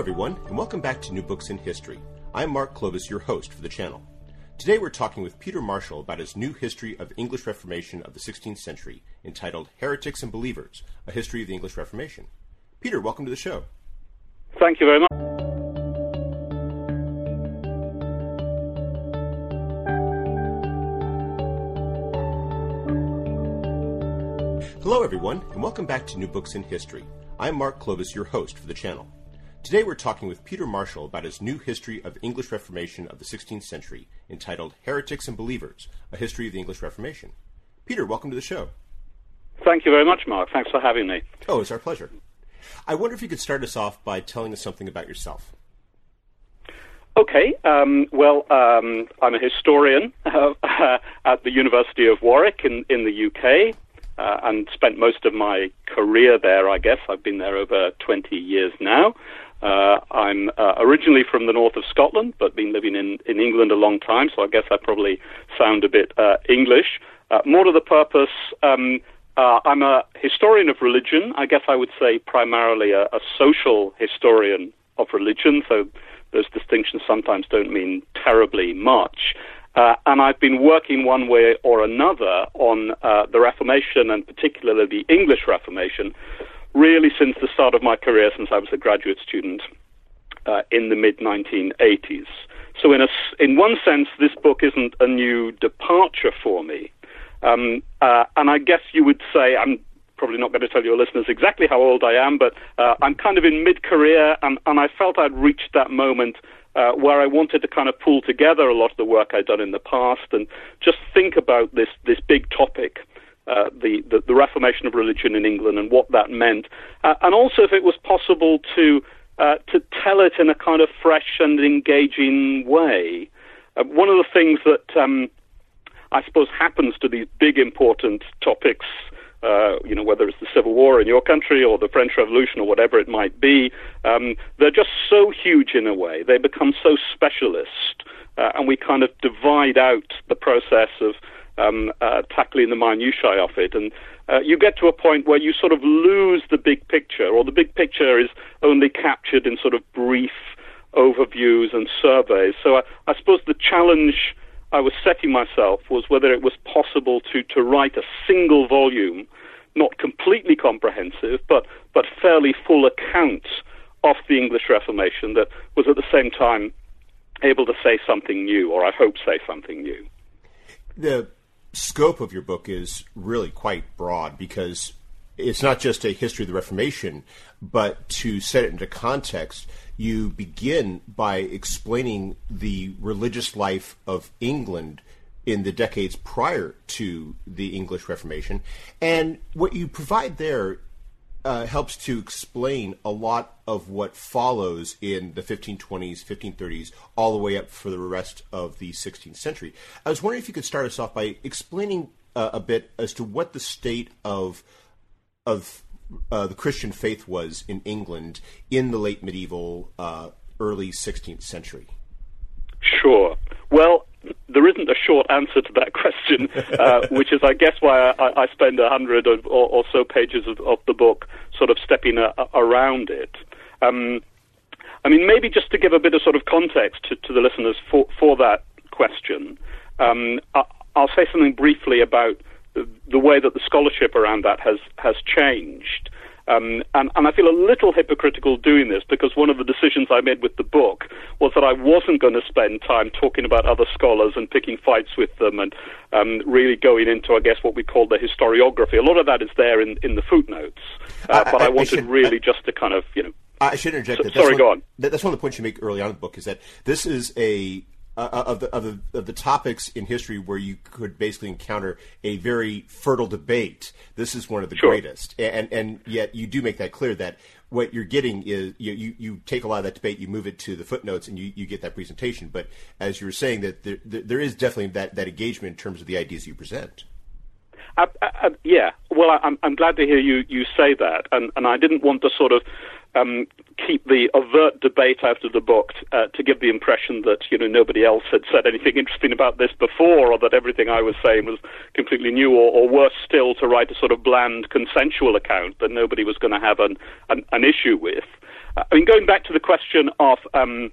Everyone, and welcome back to New Books in History. I'm Mark Klobas, your host for the channel. Today we're talking with Peter Marshall about his new history of English Reformation of the 16th century, entitled Heretics and Believers A History of the English Reformation. Peter, welcome to the show. Thank you very much. Hello, everyone, and welcome back to New Books in History. I'm Mark Klobas, your host for the channel. Today we're talking with Peter Marshall about his new history of English Reformation of the 16th century, entitled Heretics and Believers A History of the English Reformation. Peter, welcome to the show. Thank you very much, Mark. Thanks for having me. Oh, it's our pleasure. I wonder if you could start us off by telling us something about yourself. Okay. Um, well, um, I'm a historian uh, at the University of Warwick in, in the UK uh, and spent most of my career there, I guess. I've been there over 20 years now. Uh, I'm uh, originally from the north of Scotland, but been living in, in England a long time, so I guess I probably sound a bit uh, English. Uh, more to the purpose, um, uh, I'm a historian of religion. I guess I would say primarily a, a social historian of religion, so those distinctions sometimes don't mean terribly much. Uh, and I've been working one way or another on the Reformation and particularly the English Reformation really since the start of my career, since I was a graduate student uh, in the mid 1980s. So, in, a, in one sense, this book isn't a new departure for me. Um, uh, and I guess you would say, I'm probably not going to tell your listeners exactly how old I am, but uh, I'm kind of in mid career, and, and I felt I'd reached that moment. Uh, where I wanted to kind of pull together a lot of the work I'd done in the past and just think about this this big topic uh, the, the, the Reformation of religion in England and what that meant, uh, and also if it was possible to uh, to tell it in a kind of fresh and engaging way. Uh, one of the things that um, I suppose happens to these big important topics. Uh, you know, whether it's the Civil War in your country or the French Revolution or whatever it might be, um, they're just so huge in a way. They become so specialist, uh, and we kind of divide out the process of um, uh, tackling the minutiae of it. And uh, you get to a point where you sort of lose the big picture, or the big picture is only captured in sort of brief overviews and surveys. So I, I suppose the challenge I was setting myself was whether it was possible to, to write a single volume, not completely comprehensive, but, but fairly full account of the English Reformation that was at the same time able to say something new, or I hope say something new. The scope of your book is really quite broad because it's not just a history of the Reformation, but to set it into context, you begin by explaining the religious life of England in the decades prior to the English Reformation. And what you provide there uh, helps to explain a lot of what follows in the 1520s, 1530s, all the way up for the rest of the 16th century. I was wondering if you could start us off by explaining uh, a bit as to what the state of of uh, the Christian faith was in England in the late medieval, uh, early 16th century. Sure. Well, there isn't a short answer to that question, uh, which is, I guess, why I, I spend a hundred or, or, so pages of, of, the book sort of stepping a, a, around it. Um, I mean, maybe just to give a bit of sort of context to, to the listeners for, for that question, um, I, will say something briefly about the, the, way that the scholarship around that has has changed. Um, and, and I feel a little hypocritical doing this because one of the decisions I made with the book was that I wasn't going to spend time talking about other scholars and picking fights with them and um, really going into, I guess, what we call the historiography. A lot of that is there in, in the footnotes, uh, but I, I wanted I should, really just to kind of, you know. I should interject. So, that. sorry, one, go on. That's one of the points you make early on in the book is that this is a uh, uh, of, the, of, the, of the topics in history where you could basically encounter a very fertile debate. This is one of the sure. greatest, and and yet you do make that clear that what you're getting is you, you, you take a lot of that debate, you move it to the footnotes, and you, you get that presentation. But as you were saying, that there, there is definitely that, that engagement in terms of the ideas you present. Uh, uh, uh yeah, well, I'm, I'm glad to hear you, you say that, and, and I didn't want to sort of um, keep the overt debate out of the book uh, to give the impression that you know nobody else had said anything interesting about this before, or that everything I was saying was completely new, or, or worse still, to write a sort of bland consensual account that nobody was going to have an, an, an, issue with. Uh, I mean, going back to the question of um,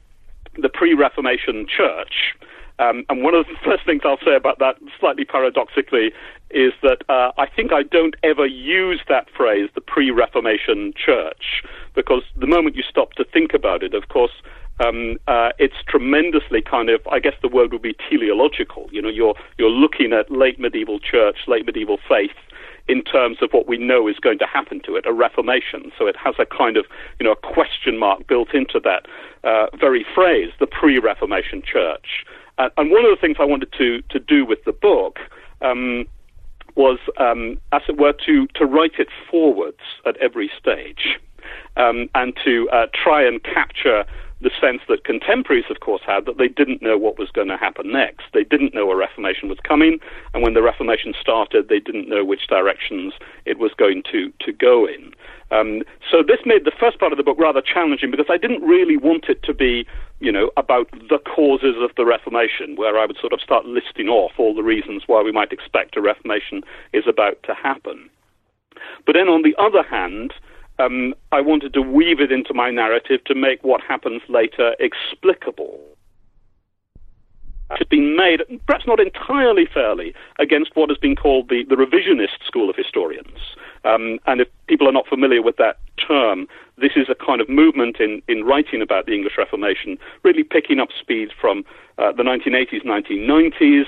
the pre-Reformation church. Um, and one of the first things I'll say about that, slightly paradoxically, is that uh, I think I don't ever use that phrase, the pre Reformation church, because the moment you stop to think about it, of course, um, uh, it's tremendously kind of, I guess the word would be teleological. You know, you're, you're looking at late medieval church, late medieval faith in terms of what we know is going to happen to it, a reformation. So it has a kind of, you know, a question mark built into that uh, very phrase, the pre-Reformation church. Uh, and one of the things I wanted to, to do with the book um, was, um, as it were, to, to write it forwards at every stage um, and to uh, try and capture the sense that contemporaries, of course, had that they didn't know what was going to happen next. They didn't know a Reformation was coming, and when the Reformation started, they didn't know which directions it was going to, to go in. Um, so this made the first part of the book rather challenging because I didn't really want it to be, you know, about the causes of the Reformation, where I would sort of start listing off all the reasons why we might expect a Reformation is about to happen. But then on the other hand, um, I wanted to weave it into my narrative to make what happens later explicable. It's been made, perhaps not entirely fairly, against what has been called the, the revisionist school of historians. Um, and if people are not familiar with that term, this is a kind of movement in, in writing about the English Reformation, really picking up speed from uh, the 1980s, 1990s,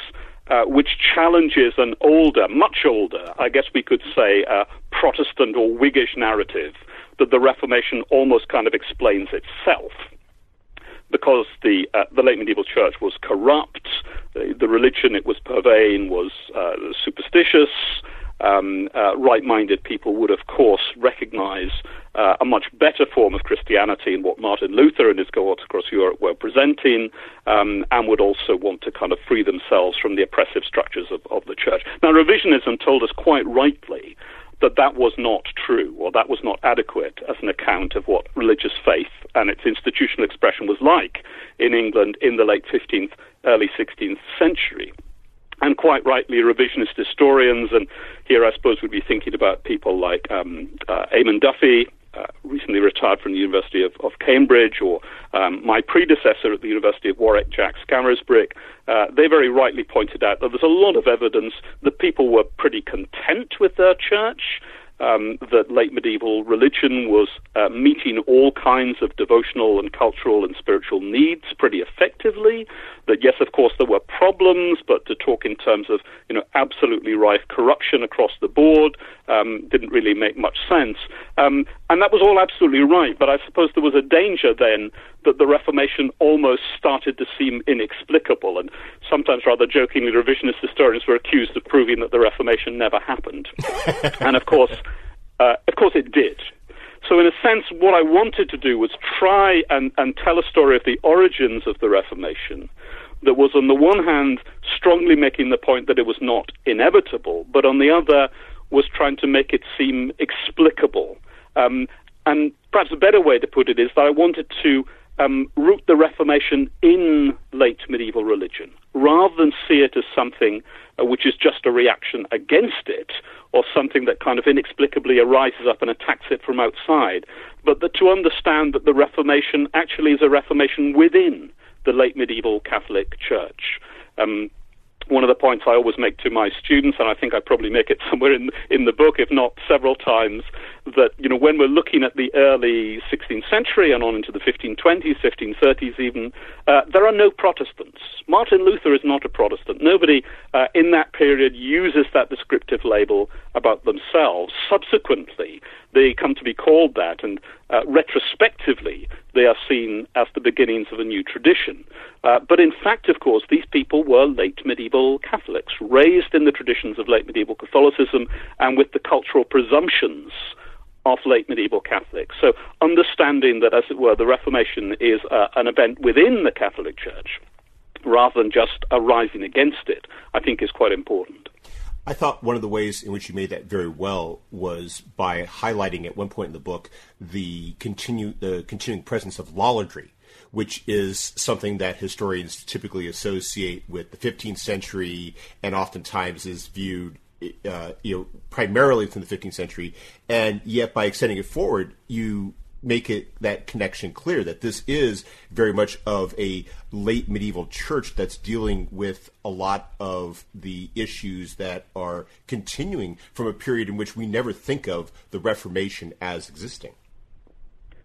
uh, which challenges an older, much older, I guess we could say, uh, Protestant or Whiggish narrative that the Reformation almost kind of explains itself. Because the uh, the late medieval church was corrupt, the, the religion it was purveying was uh, superstitious, um, uh, right-minded people would, of course, recognize uh, a much better form of Christianity in what Martin Luther and his cohorts across Europe were presenting, um, and would also want to kind of free themselves from the oppressive structures of, of the church. Now, revisionism told us quite rightly that that was not true, or that was not adequate as an account of what religious faith and its institutional expression was like in England in the late 15th, early 16th century and quite rightly revisionist historians, and here I suppose we'd be thinking about people like um, uh, Eamon Duffy, uh, recently retired from the University of, of Cambridge, or um, my predecessor at the University of Warwick, Jack Scarisbrick, uh, they very rightly pointed out that there's a lot of evidence that people were pretty content with their church um, that late medieval religion was uh, meeting all kinds of devotional and cultural and spiritual needs pretty effectively. That yes, of course, there were problems, but to talk in terms of you know absolutely rife corruption across the board um, didn't really make much sense. Um, and that was all absolutely right. But I suppose there was a danger then that the Reformation almost started to seem inexplicable. And sometimes, rather jokingly, revisionist historians were accused of proving that the Reformation never happened. and of course, uh, of course, it did. So, in a sense, what I wanted to do was try and, and tell a story of the origins of the Reformation that was, on the one hand, strongly making the point that it was not inevitable, but on the other, was trying to make it seem explicable. Um, and perhaps a better way to put it is that I wanted to um, root the Reformation in late medieval religion, rather than see it as something uh, which is just a reaction against it, or something that kind of inexplicably arises up and attacks it from outside, but that to understand that the Reformation actually is a Reformation within the late medieval Catholic Church. Um, one of the points I always make to my students, and I think I probably make it somewhere in in the book, if not several times, that you know when we're looking at the early 16th century and on into the 1520s, 1530s, even uh, there are no Protestants. Martin Luther is not a Protestant. Nobody uh, in that period uses that descriptive label about themselves. Subsequently, they come to be called that, and uh, retrospectively, they are seen as the beginnings of a new tradition. Uh, but in fact, of course, these people were late medieval Catholics, raised in the traditions of late medieval Catholicism and with the cultural presumptions of late medieval Catholics. So, understanding that, as it were, the Reformation is uh, an event within the Catholic Church rather than just arising against it, I think is quite important. I thought one of the ways in which you made that very well was by highlighting at one point in the book the continue the continuing presence of lollardry, which is something that historians typically associate with the 15th century and oftentimes is viewed uh, you know primarily from the 15th century, and yet by extending it forward, you make it that connection clear that this is very much of a late medieval church that's dealing with a lot of the issues that are continuing from a period in which we never think of the Reformation as existing.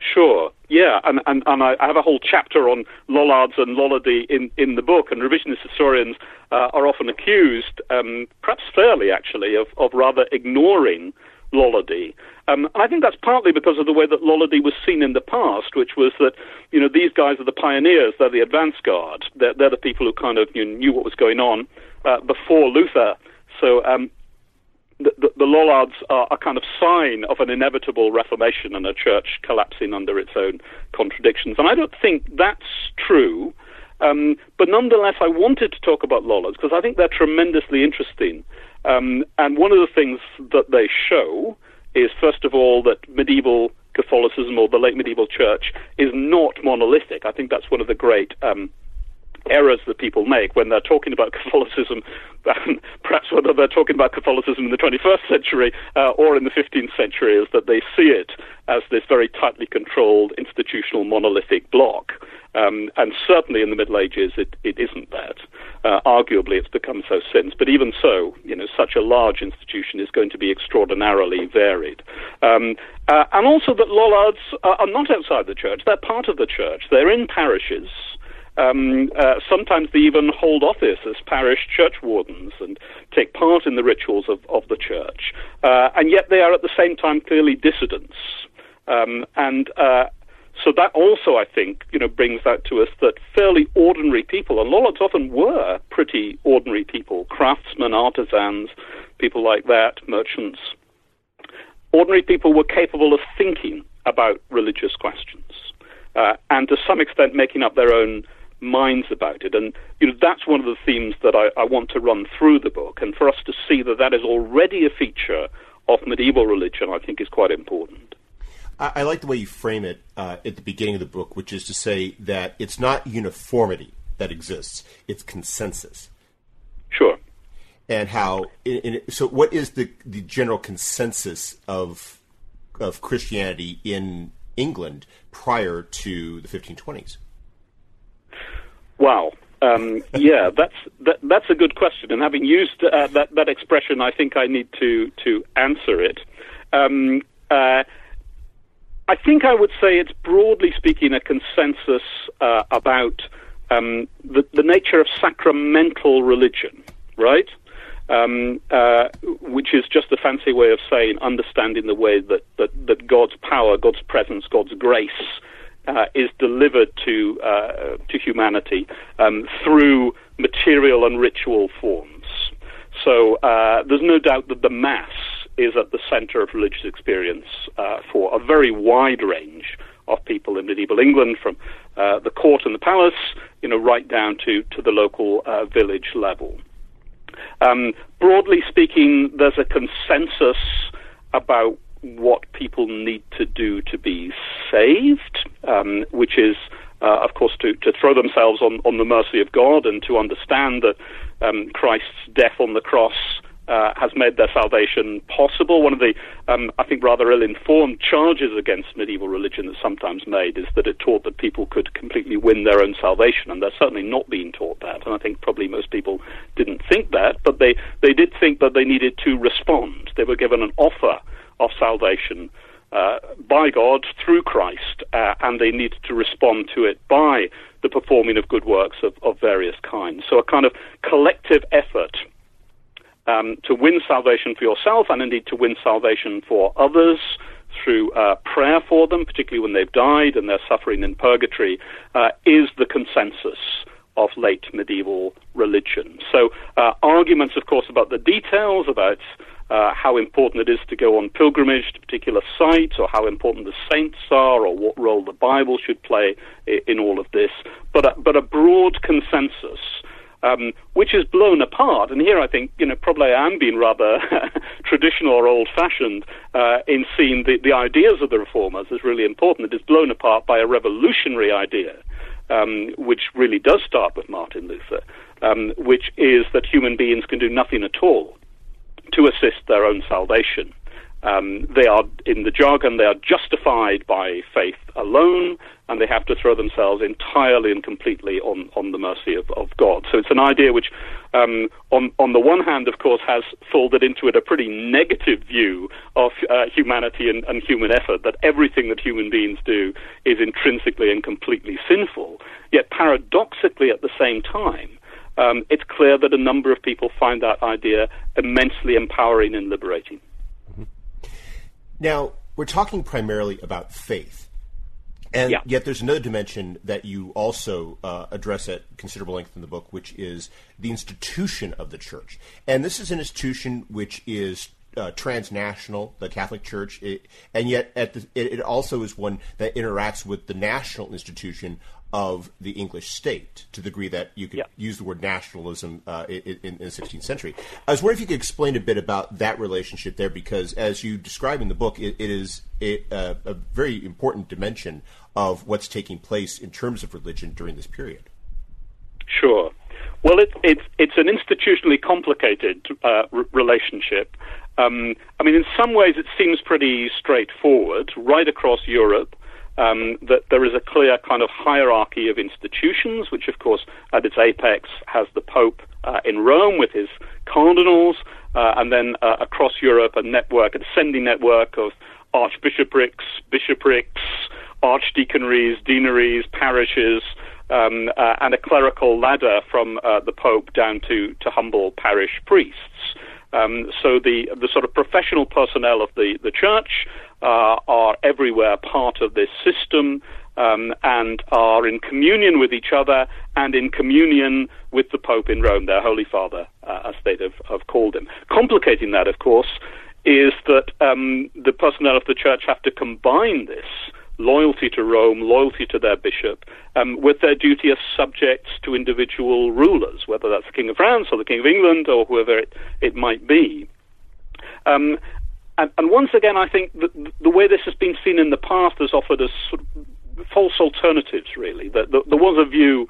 Sure. Yeah, and, and, and I have a whole chapter on Lollards and Lollardy in, in the book, and revisionist historians uh, are often accused, um, perhaps fairly actually, of, of rather ignoring Lollardy. Um, I think that's partly because of the way that Lollardy was seen in the past, which was that, you know, these guys are the pioneers, they're the advance guard, they're, they're the people who kind of you knew what was going on uh, before Luther. So um, the, the, Lollards are a kind of sign of an inevitable reformation and a church collapsing under its own contradictions. And I don't think that's true. Um, but nonetheless, I wanted to talk about Lollards because I think they're tremendously interesting. Um, and one of the things that they show is, first of all, that medieval Catholicism or the late medieval church is not monolithic. I think that's one of the great um, errors that people make when they're talking about Catholicism, perhaps whether they're talking about Catholicism in the 21st century uh, or in the 15th century, is that they see it as this very tightly controlled institutional monolithic block. Um, and certainly in the Middle Ages, it, it isn't that. Uh, arguably, it's become so since. But even so, you know, such a large institution is going to be extraordinarily varied. Um, uh, and also that Lollards are, are not outside the church; they're part of the church. They're in parishes. Um, uh, sometimes they even hold office as parish church wardens and take part in the rituals of, of the church. Uh, and yet they are at the same time clearly dissidents. Um, and uh, so that also, I think, you know, brings out to us that fairly ordinary people, and Lollards often were pretty ordinary people, craftsmen, artisans, people like that, merchants. Ordinary people were capable of thinking about religious questions, uh, and to some extent making up their own minds about it. And you know, that's one of the themes that I, I want to run through the book. And for us to see that that is already a feature of medieval religion, I think, is quite important. I, I like the way you frame it uh, at the beginning of the book, which is to say that it's not uniformity that exists; it's consensus. Sure. And how? In, in, so, what is the the general consensus of of Christianity in England prior to the 1520s? Wow. Um, yeah, that's that, that's a good question. And having used uh, that that expression, I think I need to to answer it. Um, uh, I think I would say it's broadly speaking a consensus uh, about um, the, the nature of sacramental religion, right? Um, uh, which is just a fancy way of saying understanding the way that, that, that God's power, God's presence, God's grace uh, is delivered to uh, to humanity um, through material and ritual forms. So uh, there's no doubt that the mass is at the center of religious experience uh, for a very wide range of people in medieval England, from uh, the court and the palace, you know, right down to to the local village level. Um, broadly speaking, there's a consensus about what people need to do to be saved, um, which is, uh, of course, to, to throw themselves on, on the mercy of God and to understand that um, Christ's death on the cross uh, has made their salvation possible. One of the, um, I think, rather ill-informed charges against medieval religion that's sometimes made is that it taught that people could completely win their own salvation, and they're certainly not being taught that. And I think probably most people didn't think that, but they they did think that they needed to respond. They were given an offer of salvation. Uh, by God through Christ, uh, and they needed to respond to it by the performing of good works of, of various kinds. So, a kind of collective effort um, to win salvation for yourself and indeed to win salvation for others through uh, prayer for them, particularly when they've died and they're suffering in purgatory, uh, is the consensus of late medieval religion. So, uh, arguments, of course, about the details, about uh, how important it is to go on pilgrimage to particular sites, or how important the saints are, or what role the Bible should play in, in all of this, but a, but a broad consensus um, which is blown apart. And here I think, you know, probably I am being rather traditional or old fashioned uh, in seeing the, the ideas of the reformers as really important. It is blown apart by a revolutionary idea. Um, which really does start with Martin Luther, um, which is that human beings can do nothing at all to assist their own salvation. Um, they are, in the jargon, they are justified by faith alone, and they have to throw themselves entirely and completely on, on the mercy of, of God. So it's an idea which, um, on, on the one hand, of course, has folded into it a pretty negative view of uh, humanity and, and human effort, that everything that human beings do is intrinsically and completely sinful. Yet paradoxically, at the same time, um, it's clear that a number of people find that idea immensely empowering and liberating. Now, we're talking primarily about faith. And yeah. yet, there's another dimension that you also uh, address at considerable length in the book, which is the institution of the church. And this is an institution which is uh, transnational, the Catholic Church, it, and yet the, it, it, also is one that interacts with the national institution of the English state to the degree that you could yeah. use the word nationalism uh, in, in, the 16th century. I was wondering if you could explain a bit about that relationship there, because as you describe in the book, it, it is a, a, a, very important dimension of what's taking place in terms of religion during this period. Sure. Well, it, it's it's an institutionally complicated uh, r- relationship. Um, I mean, in some ways, it seems pretty straightforward. Right across Europe, um, that there is a clear kind of hierarchy of institutions, which, of course, at its apex has the Pope uh, in Rome with his cardinals, uh, and then uh, across Europe, a network, a descending network of archbishoprics, bishoprics, archdeaconries, deaneries, parishes, um, uh, and a clerical ladder from uh, the Pope down to, to humble parish priests. Um, so the the sort of professional personnel of the the church uh, are everywhere part of this system um, and are in communion with each other and in communion with the Pope in Rome, their Holy Father, uh, as they have, have, called him. Complicating that, of course, is that um, the personnel of the church have to combine this loyalty to Rome, loyalty to their bishop, um, with their duty as subjects to individual rulers, whether that's the King of France or the King of England or whoever it, it might be. Um, and, and once again, I think the, the way this has been seen in the past has offered us sort of false alternatives, really. That, that there was a view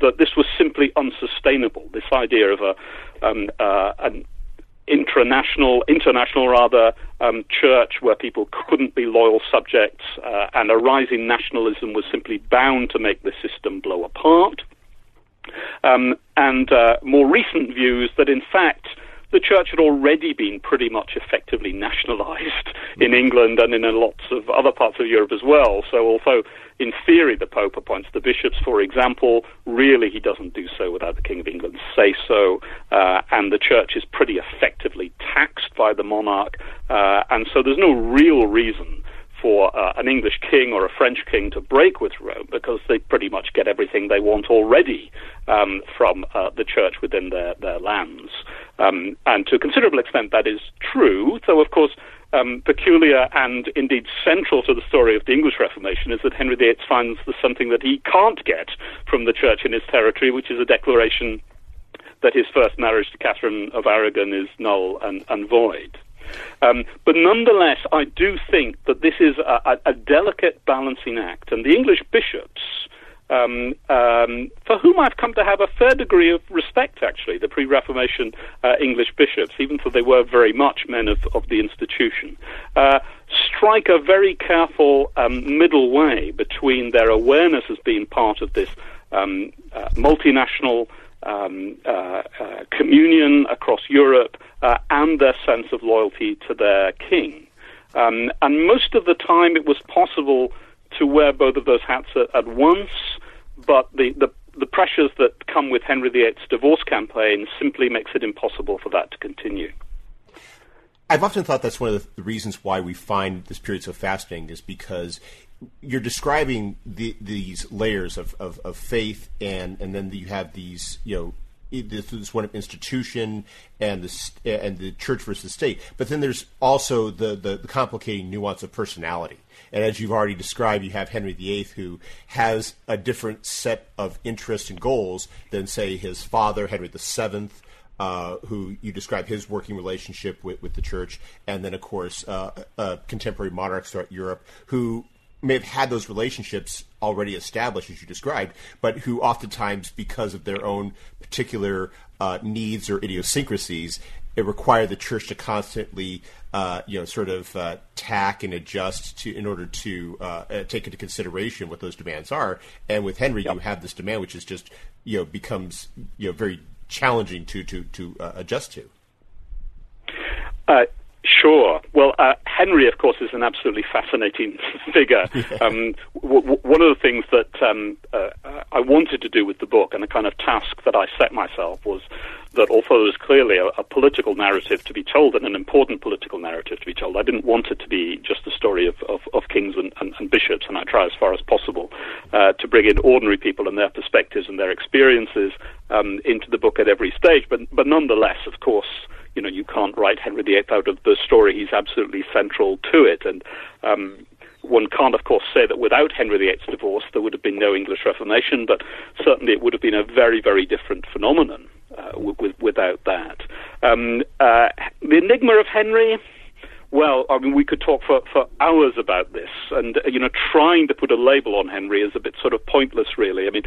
that this was simply unsustainable, this idea of a, um, uh, an international, international rather, um, church where people couldn't be loyal subjects, uh, and a rising nationalism was simply bound to make the system blow apart. Um, and uh, more recent views that, in fact, the church had already been pretty much effectively nationalized in England and in lots of other parts of Europe as well. So, although in theory the Pope appoints the bishops, for example, really he doesn't do so without the King of England's say so, uh, and the church is pretty effectively taxed by the monarch, uh, and so there's no real reason for uh, an English king or a French king to break with Rome because they pretty much get everything they want already um, from uh, the church within their, their lands. Um, and to a considerable extent, that is true, though, of course, um, peculiar and indeed central to the story of the English Reformation is that Henry VIII finds something that he can't get from the church in his territory, which is a declaration that his first marriage to Catherine of Aragon is null and, and void. Um, but nonetheless, I do think that this is a, a, delicate balancing act, and the English bishops um, um, for whom I've come to have a fair degree of respect, actually, the pre Reformation uh, English bishops, even though they were very much men of, of the institution, uh, strike a very careful um, middle way between their awareness as being part of this um, uh, multinational. Um, uh, uh, communion across Europe uh, and their sense of loyalty to their king. Um, and most of the time, it was possible to wear both of those hats at, at once, but the, the, the pressures that come with Henry VIII's divorce campaign simply makes it impossible for that to continue. I've often thought that's one of the reasons why we find this period so fascinating is because you're describing the, these layers of, of, of, faith and, and then you have these, you know, this, this one of institution and the and the church versus state. But then there's also the, the, the complicating nuance of personality. And as you've already described, you have Henry VIII, who has a different set of interests and goals than, say, his father, Henry VII, uh, who you describe his working relationship with, with the church, and then, of course, uh, uh, contemporary monarchs throughout Europe who may have had those relationships already established, as you described, but who oftentimes, because of their own particular uh, needs or idiosyncrasies, it required the church to constantly, uh, you know, sort of uh, tack and adjust to in order to uh, uh, take into consideration what those demands are. And with Henry, yep. you have this demand, which is just you know becomes you know very challenging to to to uh, adjust to. Sure. Well, uh, Henry, of course, is an absolutely fascinating figure. Um, w- w- one of the things that um, uh, I wanted to do with the book and the kind of task that I set myself was that although there was clearly a, a, political narrative to be told and an important political narrative to be told, I didn't want it to be just a story of, of, of kings and, and, and, bishops, and I try as far as possible uh, to bring in ordinary people and their perspectives and their experiences um, into the book at every stage. But, but nonetheless, of course, you know, you can't write Henry VIII out of the story. He's absolutely central to it. And um, one can't, of course, say that without Henry VIII's divorce there would have been no English Reformation, but certainly it would have been a very, very different phenomenon uh, without that. Um, uh, the enigma of Henry. Well, I mean, we could talk for, for hours about this, and you know, trying to put a label on Henry is a bit sort of pointless, really. I mean,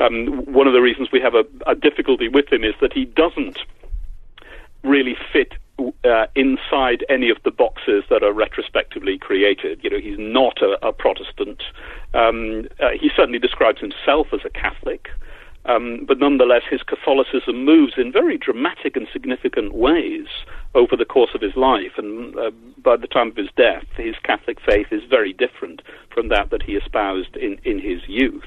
um, one of the reasons we have a, a difficulty with him is that he doesn't really fit uh, inside any of the boxes that are retrospectively created. You know, he's not a, a Protestant. Um, uh, he certainly describes himself as a Catholic. Um, but nonetheless, his Catholicism moves in very dramatic and significant ways over the course of his life. And uh, by the time of his death, his Catholic faith is very different from that that he espoused in, in his youth.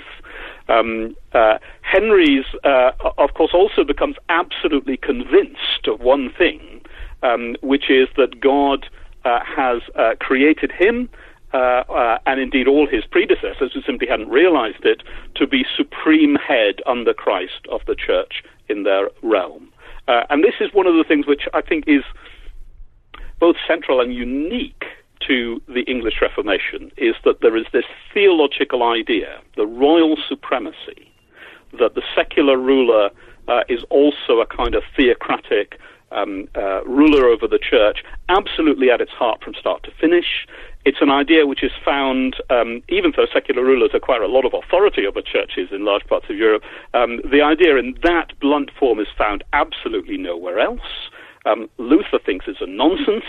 Um, uh, Henry's, uh, of course, also becomes absolutely convinced of one thing, um, which is that God uh, has uh, created him. Uh, uh, and indeed all his predecessors who simply hadn't realized it, to be supreme head under Christ of the church in their realm. and this is one of the things which I think is both central and unique to the English Reformation is that there is this theological idea, the royal supremacy, that the secular ruler uh, is also a kind of theocratic um, uh, ruler over the church, absolutely at its heart from start to finish. It's an idea which is found, um, even though secular rulers acquire a lot of authority over churches in large parts of Europe, um, the idea in that blunt form is found absolutely nowhere else. Um, Luther thinks it's a nonsense.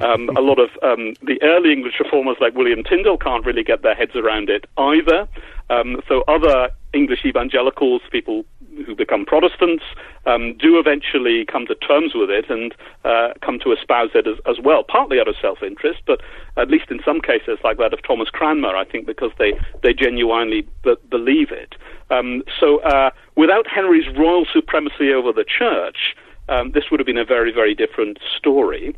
Um, a lot of um, the early English reformers, like William Tyndale, can't really get their heads around it either. Um, so other English evangelicals, people who become Protestants, um, do eventually come to terms with it and uh, come to espouse it as, as, well, partly out of self-interest, but at least in some cases, like that of Thomas Cranmer, I think because they, they genuinely b- believe it. Um, so uh, without Henry's royal supremacy over the church, um, this would have been a very, very different story.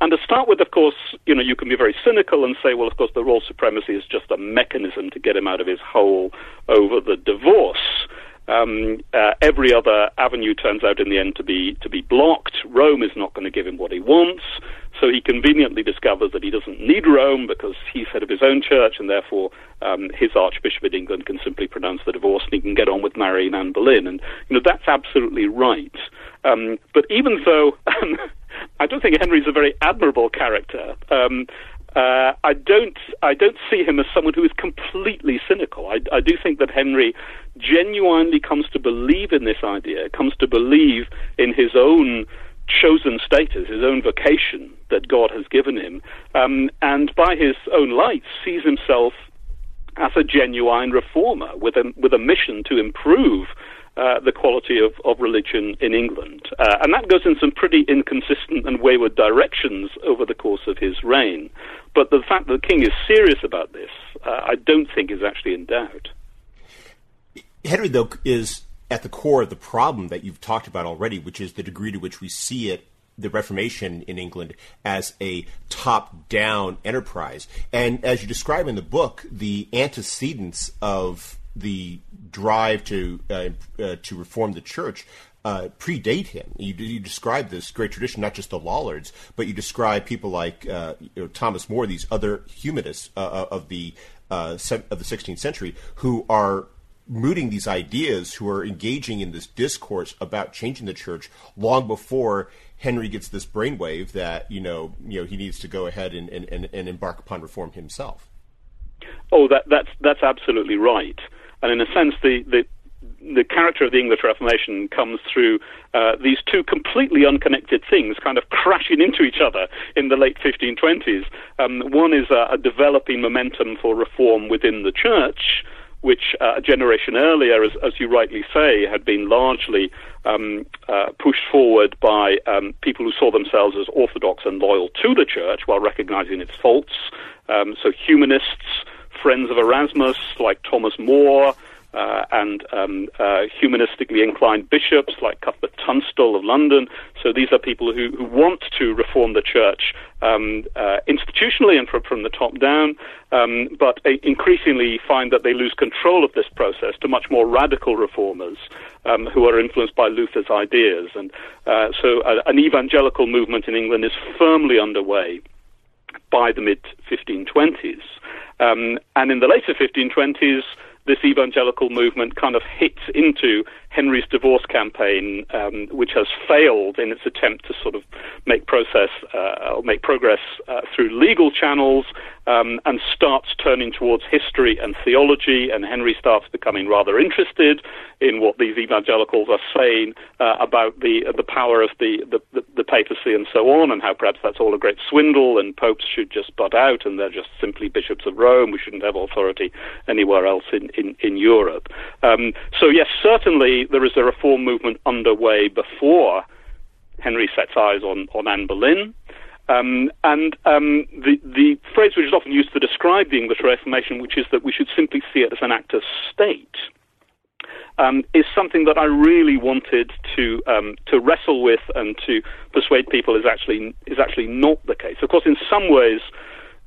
And to start with, of course, you know, you can be very cynical and say, well, of course, the royal supremacy is just a mechanism to get him out of his hole over the divorce. Um, uh, every other avenue turns out in the end to be to be blocked. Rome is not going to give him what he wants, so he conveniently discovers that he doesn't need Rome because he's head of his own church, and therefore um, his Archbishop of England can simply pronounce the divorce, and he can get on with marrying Anne Boleyn. And you know that's absolutely right. Um, but even though um, I don't think Henry's a very admirable character, um, uh, I don't I don't see him as someone who is completely cynical. I, I do think that Henry genuinely comes to believe in this idea, comes to believe in his own chosen status, his own vocation that God has given him, um, and by his own lights sees himself as a genuine reformer with a with a mission to improve uh, the quality of, of religion in England. Uh, and that goes in some pretty inconsistent and wayward directions over the course of his reign. But the fact that the king is serious about this, uh, I don't think is actually in doubt. Henry, though, is at the core of the problem that you've talked about already, which is the degree to which we see it the Reformation in England as a top down enterprise. And as you describe in the book, the antecedents of the drive to uh, uh, to reform the church uh, predate him. You, you, describe this great tradition, not just the Lollards, but you describe people like uh, you know, Thomas More, these other humanists uh, uh, of the of the 16th century, who are mooting these ideas, who are engaging in this discourse about changing the church long before Henry gets this brainwave that you know you know he needs to go ahead and, and, and embark upon reform himself. Oh, that, that's that's absolutely right. And in a sense, the, the the character of the English Reformation comes through uh, these two completely unconnected things kind of crashing into each other in the late 1520s. Um, one is a, a, developing momentum for reform within the church, which uh, a generation earlier, as, as, you rightly say, had been largely um, uh, pushed forward by um, people who saw themselves as orthodox and loyal to the church while recognizing its faults. Um, so humanists friends of Erasmus like Thomas More, uh, and um, uh, humanistically inclined bishops like Cuthbert Tunstall of London. So these are people who, who want to reform the church um, uh, institutionally and from, from the top down, um, but increasingly find that they lose control of this process to much more radical reformers um, who are influenced by Luther's ideas. And uh, so uh, an evangelical movement in England is firmly underway by the mid 1520s. Um, and in the later 1520s, this evangelical movement kind of hits into Henry's divorce campaign, um, which has failed in its attempt to sort of make process uh, or make progress uh, through legal channels, um, and starts turning towards history and theology. And Henry starts becoming rather interested in what these evangelicals are saying uh, about the the power of the, the, the, papacy and so on, and how perhaps that's all a great swindle, and popes should just butt out, and they're just simply bishops of Rome. We shouldn't have authority anywhere else in in, in Europe. Um, so yes, certainly there is a reform movement underway before Henry sets eyes on, on Anne Boleyn. Um, and um, the, the phrase which is often used to describe the English Reformation, which is that we should simply see it as an act of state, um, is something that I really wanted to um, to wrestle with and to persuade people is actually is actually not the case. Of course, in some ways,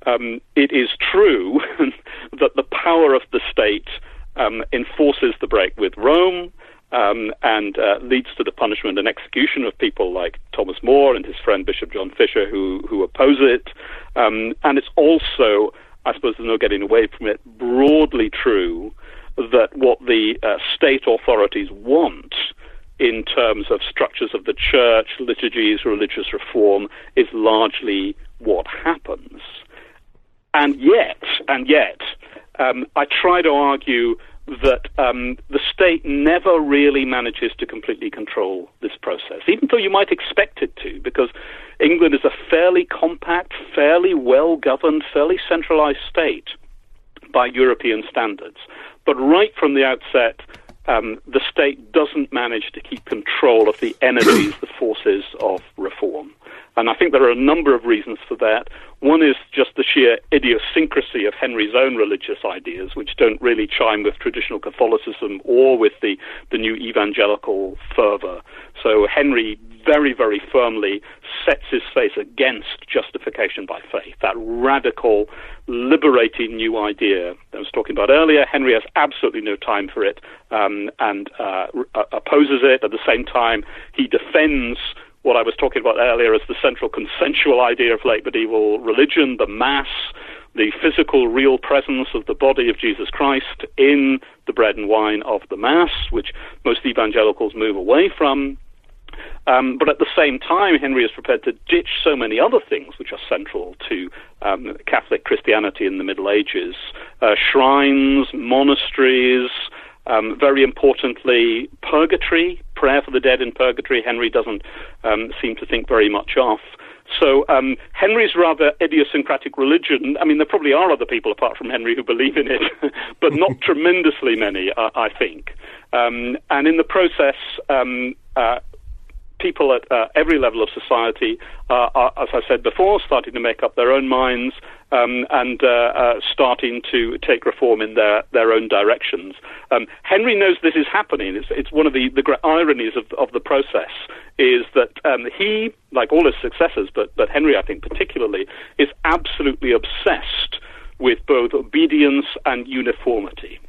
um, it is true that the power of the state um, enforces the break with Rome. Um, and uh, leads to the punishment and execution of people like Thomas More and his friend Bishop John Fisher, who who oppose it. Um, and it's also, I suppose, there's no getting away from it, broadly true that what the uh, state authorities want in terms of structures of the church, liturgies, religious reform is largely what happens. And yet, and yet, um, I try to argue that um, the state never really manages to completely control this process, even though you might expect it to, because England is a fairly compact, fairly well governed, fairly centralized state by European standards. But right from the outset, um, the state doesn't manage to keep control of the energies, the forces of reform. And I think there are a number of reasons for that. One is just the sheer idiosyncrasy of Henry's own religious ideas, which don't really chime with traditional Catholicism or with the, the new evangelical fervor. So Henry very, very firmly sets his face against justification by faith, that radical, liberating new idea that I was talking about earlier. Henry has absolutely no time for it um, and uh, opposes it. At the same time, he defends what I was talking about earlier as the central consensual idea of late medieval religion, the Mass, the physical, real presence of the body of Jesus Christ in the bread and wine of the Mass, which most evangelicals move away from. Um, but at the same time, Henry is prepared to ditch so many other things which are central to um, Catholic Christianity in the Middle Ages. Uh, shrines, monasteries, um, very importantly, purgatory, prayer for the dead in purgatory, Henry doesn't um, seem to think very much of. So um, Henry's rather idiosyncratic religion. I mean, there probably are other people apart from Henry who believe in it, but not tremendously many, uh, I think. Um, and in the process, um, uh, people at uh, every level of society uh, are, as I said before, starting to make up their own minds um, and uh, uh, starting to take reform in their, their own directions. Um, Henry knows this is happening. It's, it's one of the, the ironies of, of the process is that um, he, like all his successors, but, but Henry, I think particularly, is absolutely obsessed with both obedience and uniformity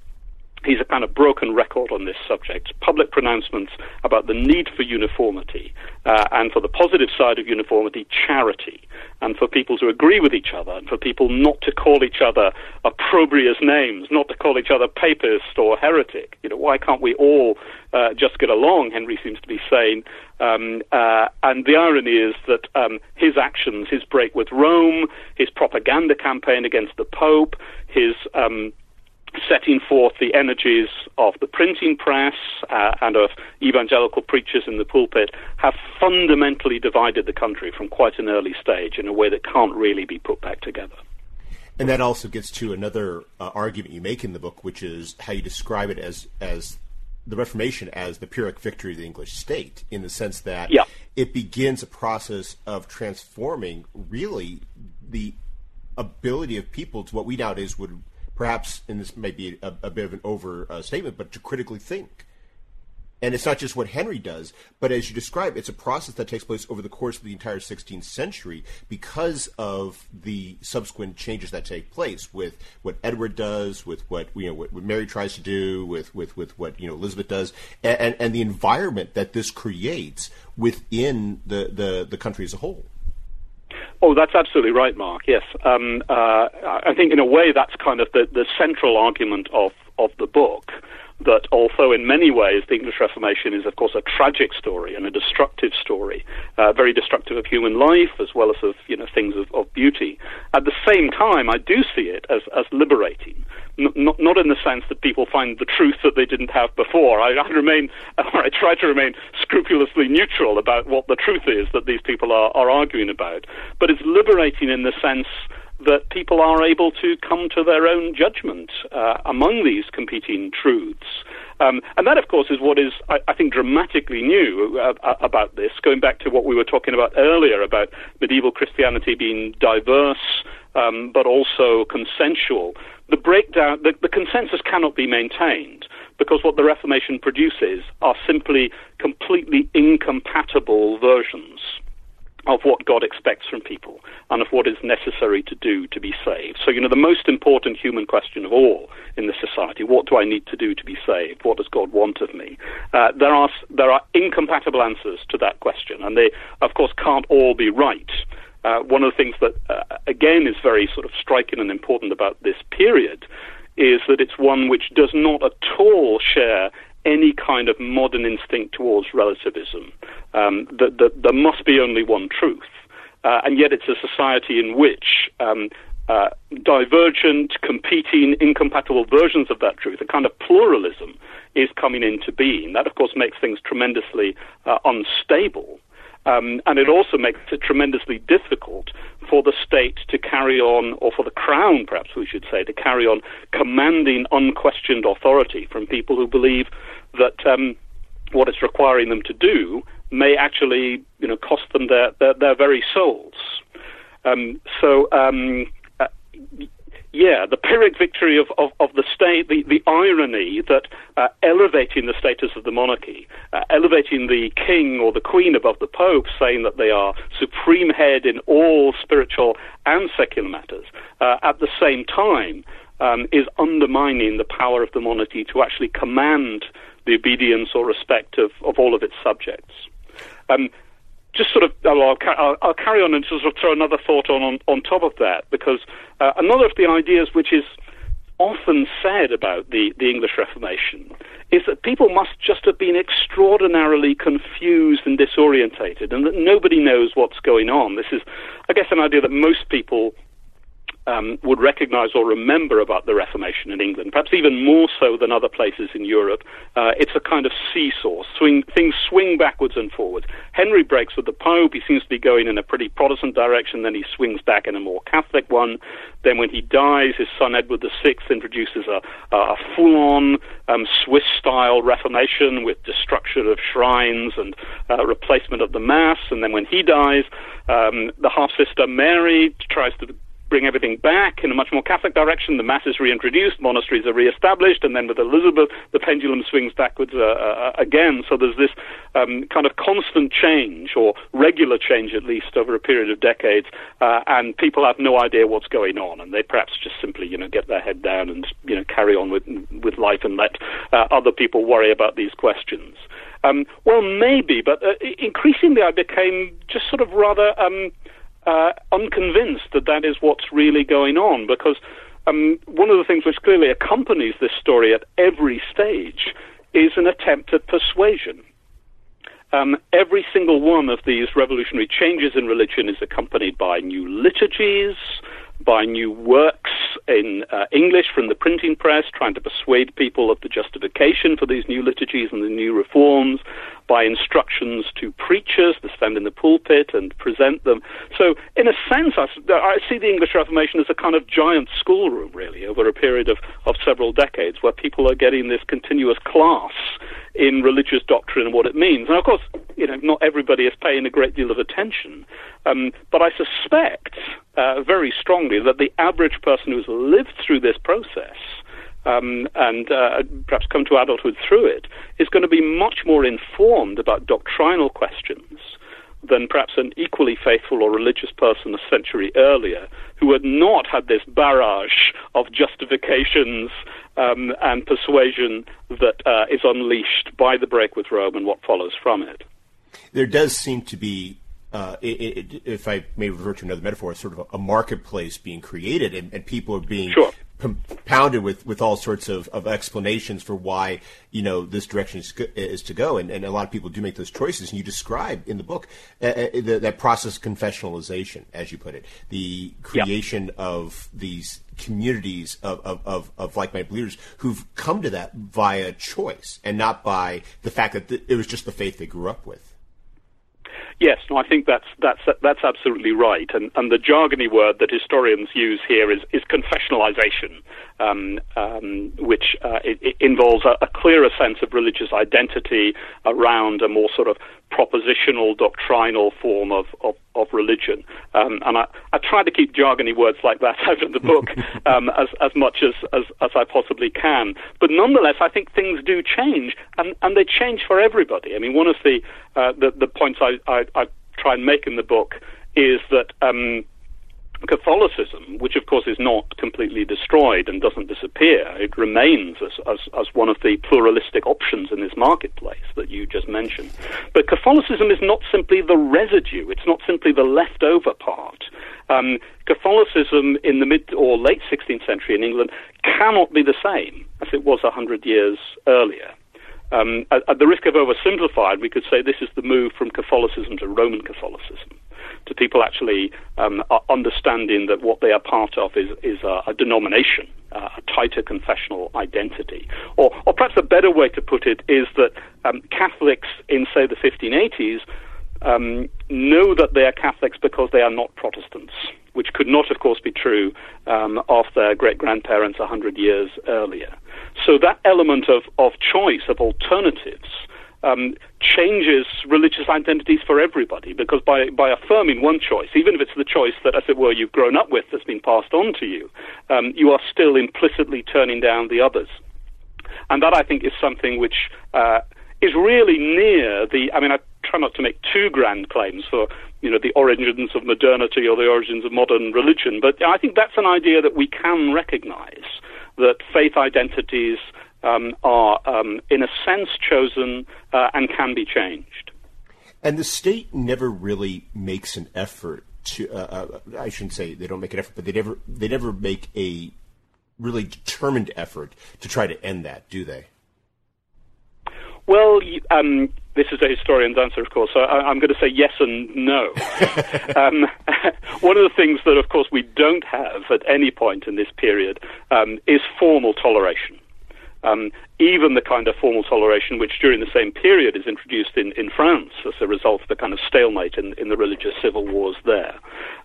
he's a kind of broken record on this subject. Public pronouncements about the need for uniformity, uh, and for the positive side of uniformity, charity, and for people to agree with each other, and for people not to call each other opprobrious names, not to call each other papist or heretic. You know, why can't we all uh, just get along? Henry seems to be saying. Um, uh, and the irony is that um, his actions, his break with Rome, his propaganda campaign against the Pope, his um, setting forth the energies of the printing press uh, and of evangelical preachers in the pulpit have fundamentally divided the country from quite an early stage in a way that can't really be put back together. And that also gets to another uh, argument you make in the book, which is how you describe it as as the Reformation as the Pyrrhic victory of the English state, in the sense that yeah. it begins a process of transforming really the ability of people to what we nowadays would perhaps, and this may be a, a bit of an overstatement, but to critically think. And it's not just what Henry does, but as you describe, it's a process that takes place over the course of the entire 16th century because of the subsequent changes that take place with what Edward does, with what you know what, what Mary tries to do, with, with, with what you know Elizabeth does, and, and, and the environment that this creates within the, the, the country as a whole. Oh, that's absolutely right, Mark. Yes, um, uh, I think in a way that's kind of the, the central argument of of the book. That although in many ways the English Reformation is, of course, a tragic story and a destructive story, uh, very destructive of human life as well as of you know things of, of beauty. At the same time, I do see it as as liberating not, not in the sense that people find the truth that they didn't have before. I, I remain, or I try to remain scrupulously neutral about what the truth is that these people are, are arguing about. But it's liberating in the sense that people are able to come to their own judgment uh, among these competing truths. Um, and that, of course, is what is, I, I think, dramatically new uh, uh about this, going back to what we were talking about earlier about medieval Christianity being diverse um, but also consensual. The breakdown, the, the consensus cannot be maintained because what the Reformation produces are simply completely incompatible versions of what God expects from people and of what is necessary to do to be saved. So, you know, the most important human question of all in the society, what do I need to do to be saved? What does God want of me? Uh, there, are, there are incompatible answers to that question, and they, of course, can't all be right. Uh, one of the things that, uh, again, is very sort of striking and important about this period is that it's one which does not at all share any kind of modern instinct towards relativism. Um, that, that there must be only one truth. Uh, and yet it's a society in which um, uh, divergent, competing, incompatible versions of that truth, a kind of pluralism, is coming into being. That, of course, makes things tremendously uh, unstable. Um, and it also makes it tremendously difficult for the state to carry on, or for the crown, perhaps we should say, to carry on commanding unquestioned authority from people who believe that um, what it's requiring them to do may actually, you know, cost them their their, their very souls. Um, so um, uh, yeah, the Pyrrhic victory of, of, of the state, the, the irony that uh, elevating the status of the monarchy, uh, elevating the king or the queen above the pope, saying that they are supreme head in all spiritual and secular matters, uh, at the same time um, is undermining the power of the monarchy to actually command the obedience or respect of, of all of its subjects. Um, just sort of, I'll, I'll, I'll, carry on and sort of throw another thought on on, on top of that because uh, another of the ideas which is often said about the, the English Reformation is that people must just have been extraordinarily confused and disorientated and that nobody knows what's going on. This is, I guess, an idea that most people um, would recognize or remember about the Reformation in England, perhaps even more so than other places in Europe, uh, it's a kind of seesaw. Swing, things swing backwards and forwards. Henry breaks with the Pope. He seems to be going in a pretty Protestant direction. Then he swings back in a more Catholic one. Then, when he dies, his son Edward VI introduces a, a full on um, Swiss style Reformation with destruction of shrines and uh, replacement of the Mass. And then, when he dies, um, the half sister Mary tries to bring everything back in a much more Catholic direction. The Mass is reintroduced, monasteries are re-established, and then with Elizabeth, the pendulum swings backwards uh, uh, again. So there's this um, kind of constant change, or regular change at least, over a period of decades, uh, and people have no idea what's going on, and they perhaps just simply, you know, get their head down and you know carry on with with life and let uh, other people worry about these questions. Um, well, maybe, but uh, increasingly I became just sort of rather. Um, uh, unconvinced that that is what's really going on because um, one of the things which clearly accompanies this story at every stage is an attempt at persuasion. Um, every single one of these revolutionary changes in religion is accompanied by new liturgies, by new works in uh, English from the printing press, trying to persuade people of the justification for these new liturgies and the new reforms, by instructions to preachers to stand in the pulpit and present them. So, in a sense, I, I see the English Reformation as a kind of giant schoolroom, really, over a period of, of several decades, where people are getting this continuous class in religious doctrine and what it means. And of course, you know, not everybody is paying a great deal of attention, um, but I suspect uh, very strongly that the average person who's lived through this process um, and uh, perhaps come to adulthood through it, is going to be much more informed about doctrinal questions than perhaps an equally faithful or religious person a century earlier who had not had this barrage of justifications um, and persuasion that uh, is unleashed by the break with Rome and what follows from it. There does seem to be uh, it, it, if I may revert to another metaphor, it's sort of a, a marketplace being created, and, and people are being sure compounded with, with all sorts of, of explanations for why you know this direction is, is to go, and, and a lot of people do make those choices. And you describe in the book uh, uh the, that process of confessionalization, as you put it, the creation yep. of these communities of, of, of, of, like-minded believers who've come to that via choice and not by the fact that th- it was just the faith they grew up with. Yes, no, I think that's that's that's absolutely right. And and the jargony word that historians use here is is confessionalization, um, um, which uh, it, it involves a, a, clearer sense of religious identity around a more sort of propositional, doctrinal form of, of, of religion. Um, and I, I try to keep jargony words like that out of the book um, as, as much as, as, as, I possibly can. But nonetheless, I think things do change, and, and they change for everybody. I mean, one of the, uh, the, the, points I, I, I, try and make in the book is that. Um, Catholicism, which of course is not completely destroyed and doesn't disappear, it remains as, as, as, one of the pluralistic options in this marketplace that you just mentioned. But Catholicism is not simply the residue, it's not simply the leftover part. Um, Catholicism in the mid or late 16th century in England cannot be the same as it was 100 years earlier. Um, at, at the risk of oversimplifying, we could say this is the move from Catholicism to Roman Catholicism to people actually um, understanding that what they are part of is, is a, a denomination, uh, a tighter confessional identity. Or, or perhaps a better way to put it is that um, Catholics in, say, the 1580s um, know that they are Catholics because they are not Protestants, which could not, of course, be true um, of their great grandparents 100 years earlier. So that element of, of choice, of alternatives, um, changes religious identities for everybody because by, by affirming one choice, even if it's the choice that, as it were, you've grown up with that's been passed on to you, um, you are still implicitly turning down the others. And that, I think, is something which uh, is really near the. I mean, I try not to make too grand claims for you know the origins of modernity or the origins of modern religion, but I think that's an idea that we can recognise that faith identities um, are, um, in a sense, chosen uh, and can be changed. And the state never really makes an effort to. Uh, uh, I shouldn't say they don't make an effort, but they never they never make a really determined effort to try to end that, do they? Well, um, this is a historian's answer, of course. So I, am going to say yes and no. um, one of the things that, of course, we don't have at any point in this period um, is formal toleration. Um, even the kind of formal toleration which during the same period is introduced in, in France as a result of the kind of stalemate in, in the religious civil wars there.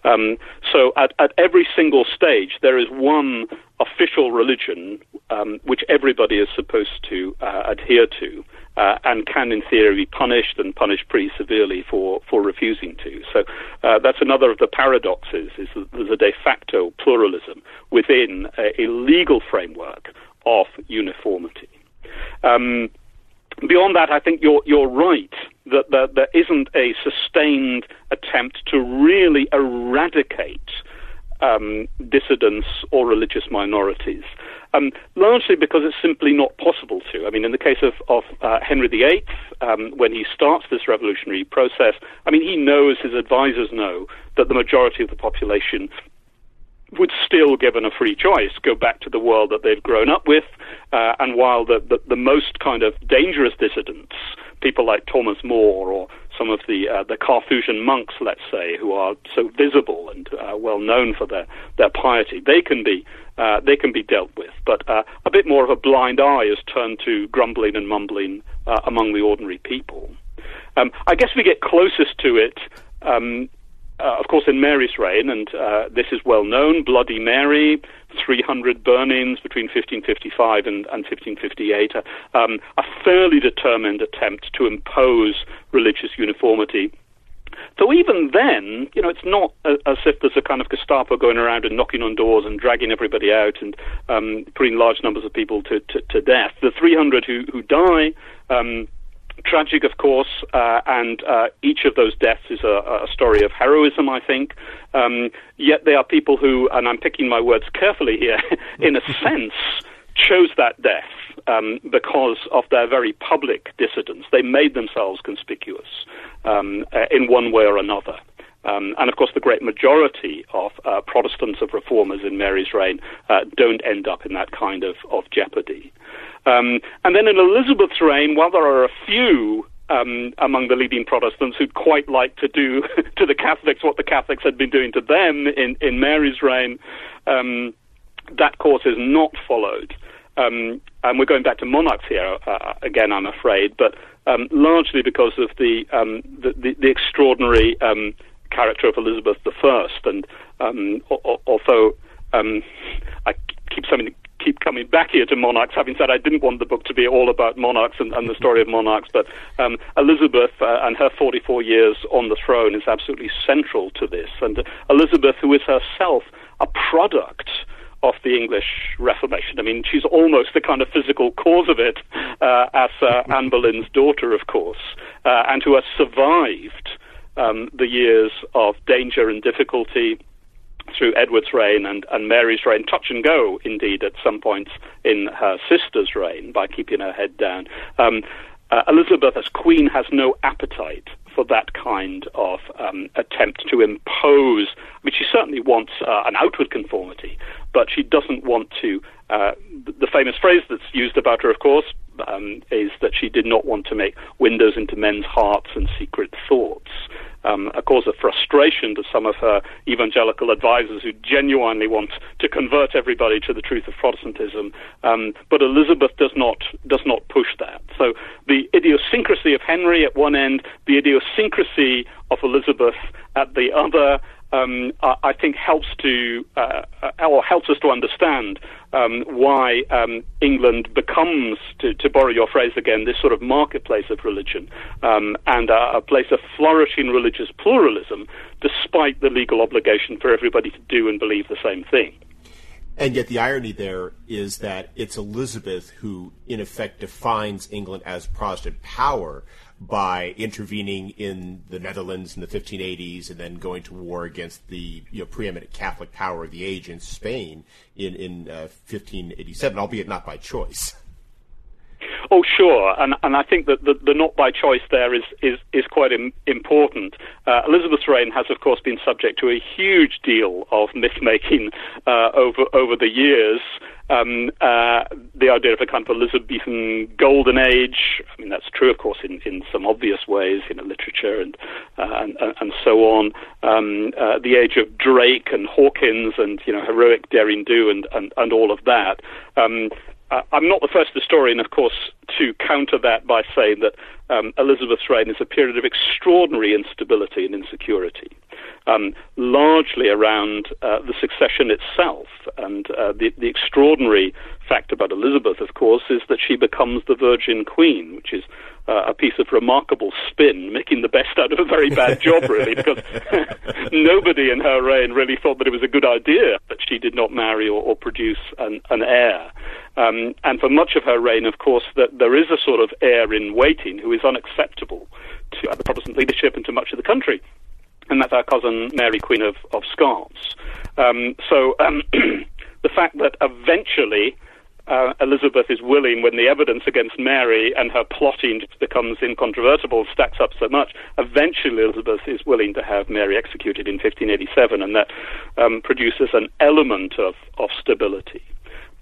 Um, so at, at every single stage, there is one official religion um, which everybody is supposed to uh, adhere to. Uh, and can, in theory, be punished and punished pretty severely for, for refusing to. So uh, that's another of the paradoxes: is that there's a de facto pluralism within a, a legal framework of uniformity. Um, beyond that, I think you're you're right that, that there isn't a sustained attempt to really eradicate um, dissidents or religious minorities, um, largely because it's simply not possible to. I mean, in the case of, of uh, Henry VIII, um, when he starts this revolutionary process, I mean, he knows, his advisors know, that the majority of the population would still, given a free choice, go back to the world that they've grown up with. Uh, and while the, the, the, most kind of dangerous dissidents, people like Thomas More or some of the uh, the Carthusian monks, let's say, who are so visible and uh, well known for their, their piety, they can be uh, they can be dealt with. But uh, a bit more of a blind eye is turned to grumbling and mumbling uh, among the ordinary people. Um, I guess we get closest to it um, uh, of course, in Mary's reign, and uh, this is well known, Bloody Mary, 300 burnings between 1555 and, and 1558, uh, um, a fairly determined attempt to impose religious uniformity. So even then, you know, it's not a, as if there's a kind of Gestapo going around and knocking on doors and dragging everybody out and um, putting large numbers of people to, to, to death. The 300 who, who die um, tragic, of course, uh, and uh, each of those deaths is a, a story of heroism, I think. Um, yet they are people who, and I'm picking my words carefully here, in a sense, chose that death um, because of their very public dissidence. They made themselves conspicuous um, uh, in one way or another. Um, and of course, the great majority of uh, Protestants, of reformers in Mary's reign, uh, don't end up in that kind of, of jeopardy. Um, and then in Elizabeth's reign, while there are a few um, among the leading Protestants who'd quite like to do to the Catholics what the Catholics had been doing to them in, in Mary's reign, um, that course is not followed. Um, and we're going back to monarchs here uh, again, I'm afraid, but um, largely because of the, um, the, the, the, extraordinary um, character of Elizabeth I. And although I keep something keep coming back here to monarchs, having said I didn't want the book to be all about monarchs and, and the story of monarchs, but um, Elizabeth uh, and her 44 years on the throne is absolutely central to this. And uh, Elizabeth, who is herself a product of the English Reformation. I mean, she's almost the kind of physical cause of it, uh, as uh, Anne Boleyn's daughter, of course, uh, and who has survived um, the years of danger and difficulty through Edward's reign and, and Mary's reign, touch and go, indeed, at some points in her sister's reign by keeping her head down. Um, uh, Elizabeth, as queen, has no appetite for that kind of um, attempt to impose. I mean, she certainly wants uh, an outward conformity, but she doesn't want to. Uh, the famous phrase that's used about her, of course, um, is that she did not want to make windows into men's hearts and secret thoughts um, a cause of frustration to some of her evangelical advisors who genuinely want to convert everybody to the truth of Protestantism. Um, but Elizabeth does not does not push that. So the idiosyncrasy of Henry at one end, the idiosyncrasy of Elizabeth at the other, um, I think helps to uh, or helps us to understand um, why um, England becomes, to, to, borrow your phrase again, this sort of marketplace of religion um, and a place of flourishing religious pluralism, despite the legal obligation for everybody to do and believe the same thing. And yet, the irony there is that it's Elizabeth who, in effect, defines England as Protestant power by intervening in the Netherlands in the 1580s and then going to war against the you know, preeminent Catholic power of the age in Spain in, in uh, 1587, albeit not by choice. Oh, sure, and and I think that the, the not by choice there is is is quite Im- important. Uh, Elizabeth's reign has, of course, been subject to a huge deal of myth making uh, over over the years. Um, uh, the idea of a kind of Elizabethan golden age. I mean, that's true, of course, in, in some obvious ways, you know, literature and, uh, and and so on. Um, uh, the age of Drake and Hawkins and you know heroic daring do and, and, and all of that. Um, uh, I'm not the first historian, of course, to counter that by saying that um, Elizabeth's reign is a period of extraordinary instability and insecurity, um, largely around uh, the succession itself. And uh, the, the, extraordinary fact about Elizabeth, of course, is that she becomes the Virgin Queen, which is uh, a piece of remarkable spin, making the best out of a very bad job, really, because nobody in her reign really thought that it was a good idea that she did not marry or, or produce an, an heir. Um, and for much of her reign, of course, that there is a sort of heir in waiting who is unacceptable to the Protestant leadership and to much of the country. And that's our cousin Mary, Queen of, of Scots. Um, so um, the fact that eventually uh, Elizabeth is willing, when the evidence against Mary and her plotting becomes incontrovertible, stacks up so much, eventually Elizabeth is willing to have Mary executed in 1587, and that um, produces an element of, of stability.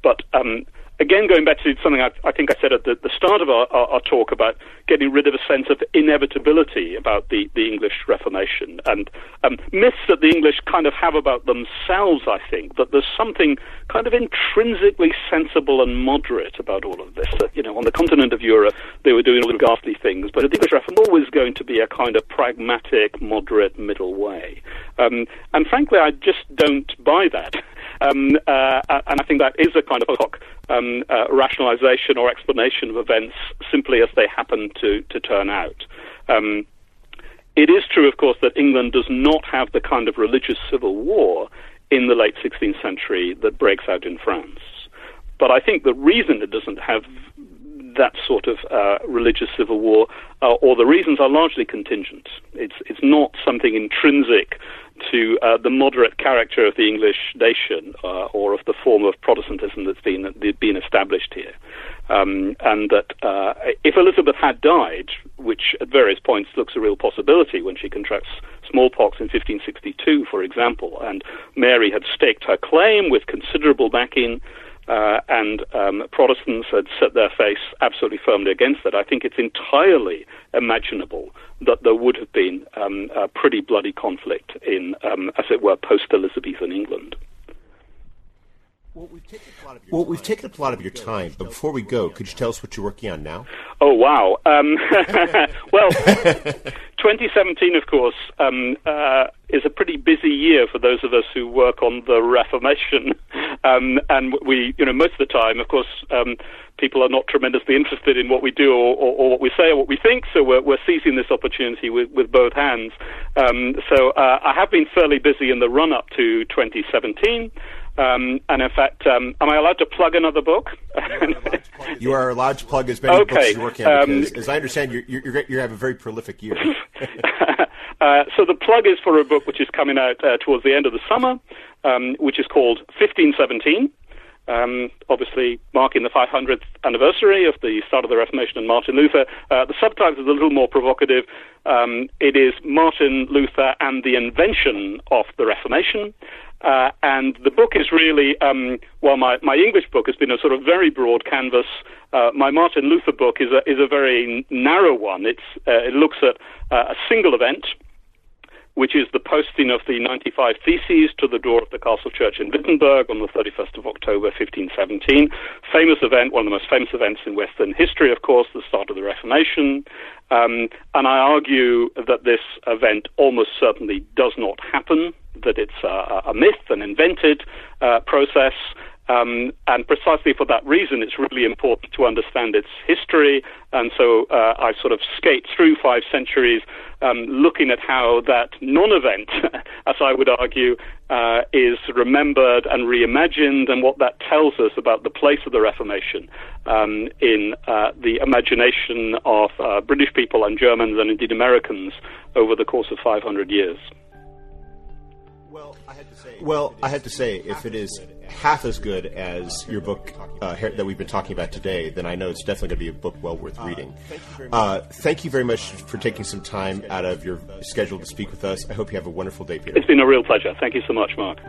But um, again, going back to something I, I think I said at the, the start of our, our, our, talk about getting rid of a sense of inevitability about the, the English Reformation and um, myths that the English kind of have about themselves, I think, that there's something kind of intrinsically sensible and moderate about all of this. That, you know, on the continent of Europe, they were doing all the ghastly things, but the English Reformation was always going to be a kind of pragmatic, moderate middle way. Um, and frankly, I just don't buy that. Um, uh, and I think that is a kind of hook um, uh, rationalization or explanation of events simply as they happen to, to turn out. Um, it is true, of course, that England does not have the kind of religious civil war in the late 16th century that breaks out in France. But I think the reason it doesn't have that sort of uh, religious civil war, uh, or the reasons are largely contingent. It's it's not something intrinsic to uh, the moderate character of the English nation uh, or of the form of Protestantism that's been been established here. Um, and that uh, if Elizabeth had died, which at various points looks a real possibility when she contracts smallpox in 1562, for example, and Mary had staked her claim with considerable backing uh, and um, Protestants had set their face absolutely firmly against that. I think it's entirely imaginable that there would have been um, a pretty bloody conflict in, um, as it were, post Elizabethan England. Well, we've taken a lot of your, well, time. Taken a lot of your time, but before we go, could you tell us what you're working on now? Oh, wow. Um, well, 2017, of course, um, uh, is a pretty busy year for those of us who work on the Reformation. Um, and we, you know, most of the time, of course, um, people are not tremendously interested in what we do or, or, or, what we say or what we think, so we're, we're seizing this opportunity with, with both hands. Um, so uh, I have been fairly busy in the run up to 2017. Um, and in fact, um, am I allowed to plug another book? you are allowed to plug as many okay. books as you work on um, because, as I understand, you you you have a very prolific year. uh, so the plug is for a book which is coming out uh, towards the end of the summer, um, which is called 1517. Um, obviously marking the 500th anniversary of the start of the Reformation and Martin Luther. Uh, the subtitle is a little more provocative. Um, it is Martin Luther and the Invention of the Reformation. Uh, and the book is really, um, well, my, my English book has been a sort of very broad canvas. Uh, my Martin Luther book is a, is a very narrow one. It's, uh, it looks at uh, a single event, which is the posting of the 95 Theses to the door of the Castle Church in Wittenberg on the 31st of October 1517. Famous event, one of the most famous events in Western history, of course, the start of the Reformation. Um, and I argue that this event almost certainly does not happen that it's a, a myth, an invented uh, process. Um, and precisely for that reason, it's really important to understand its history. And so uh, I sort of skate through five centuries, um, looking at how that non event, as I would argue, uh, is remembered and reimagined, and what that tells us about the place of the Reformation um, in uh, the imagination of uh, British people and Germans and indeed Americans over the course of 500 years. Well, I had well, I had to say, if it is half as good as your book uh, that we've been talking about today, then I know it's definitely going to be a book well worth reading. Uh, thank you very much for taking some time out of your schedule to speak with us. I hope you have a wonderful day, Peter. It's been a real pleasure. Thank you so much, Mark.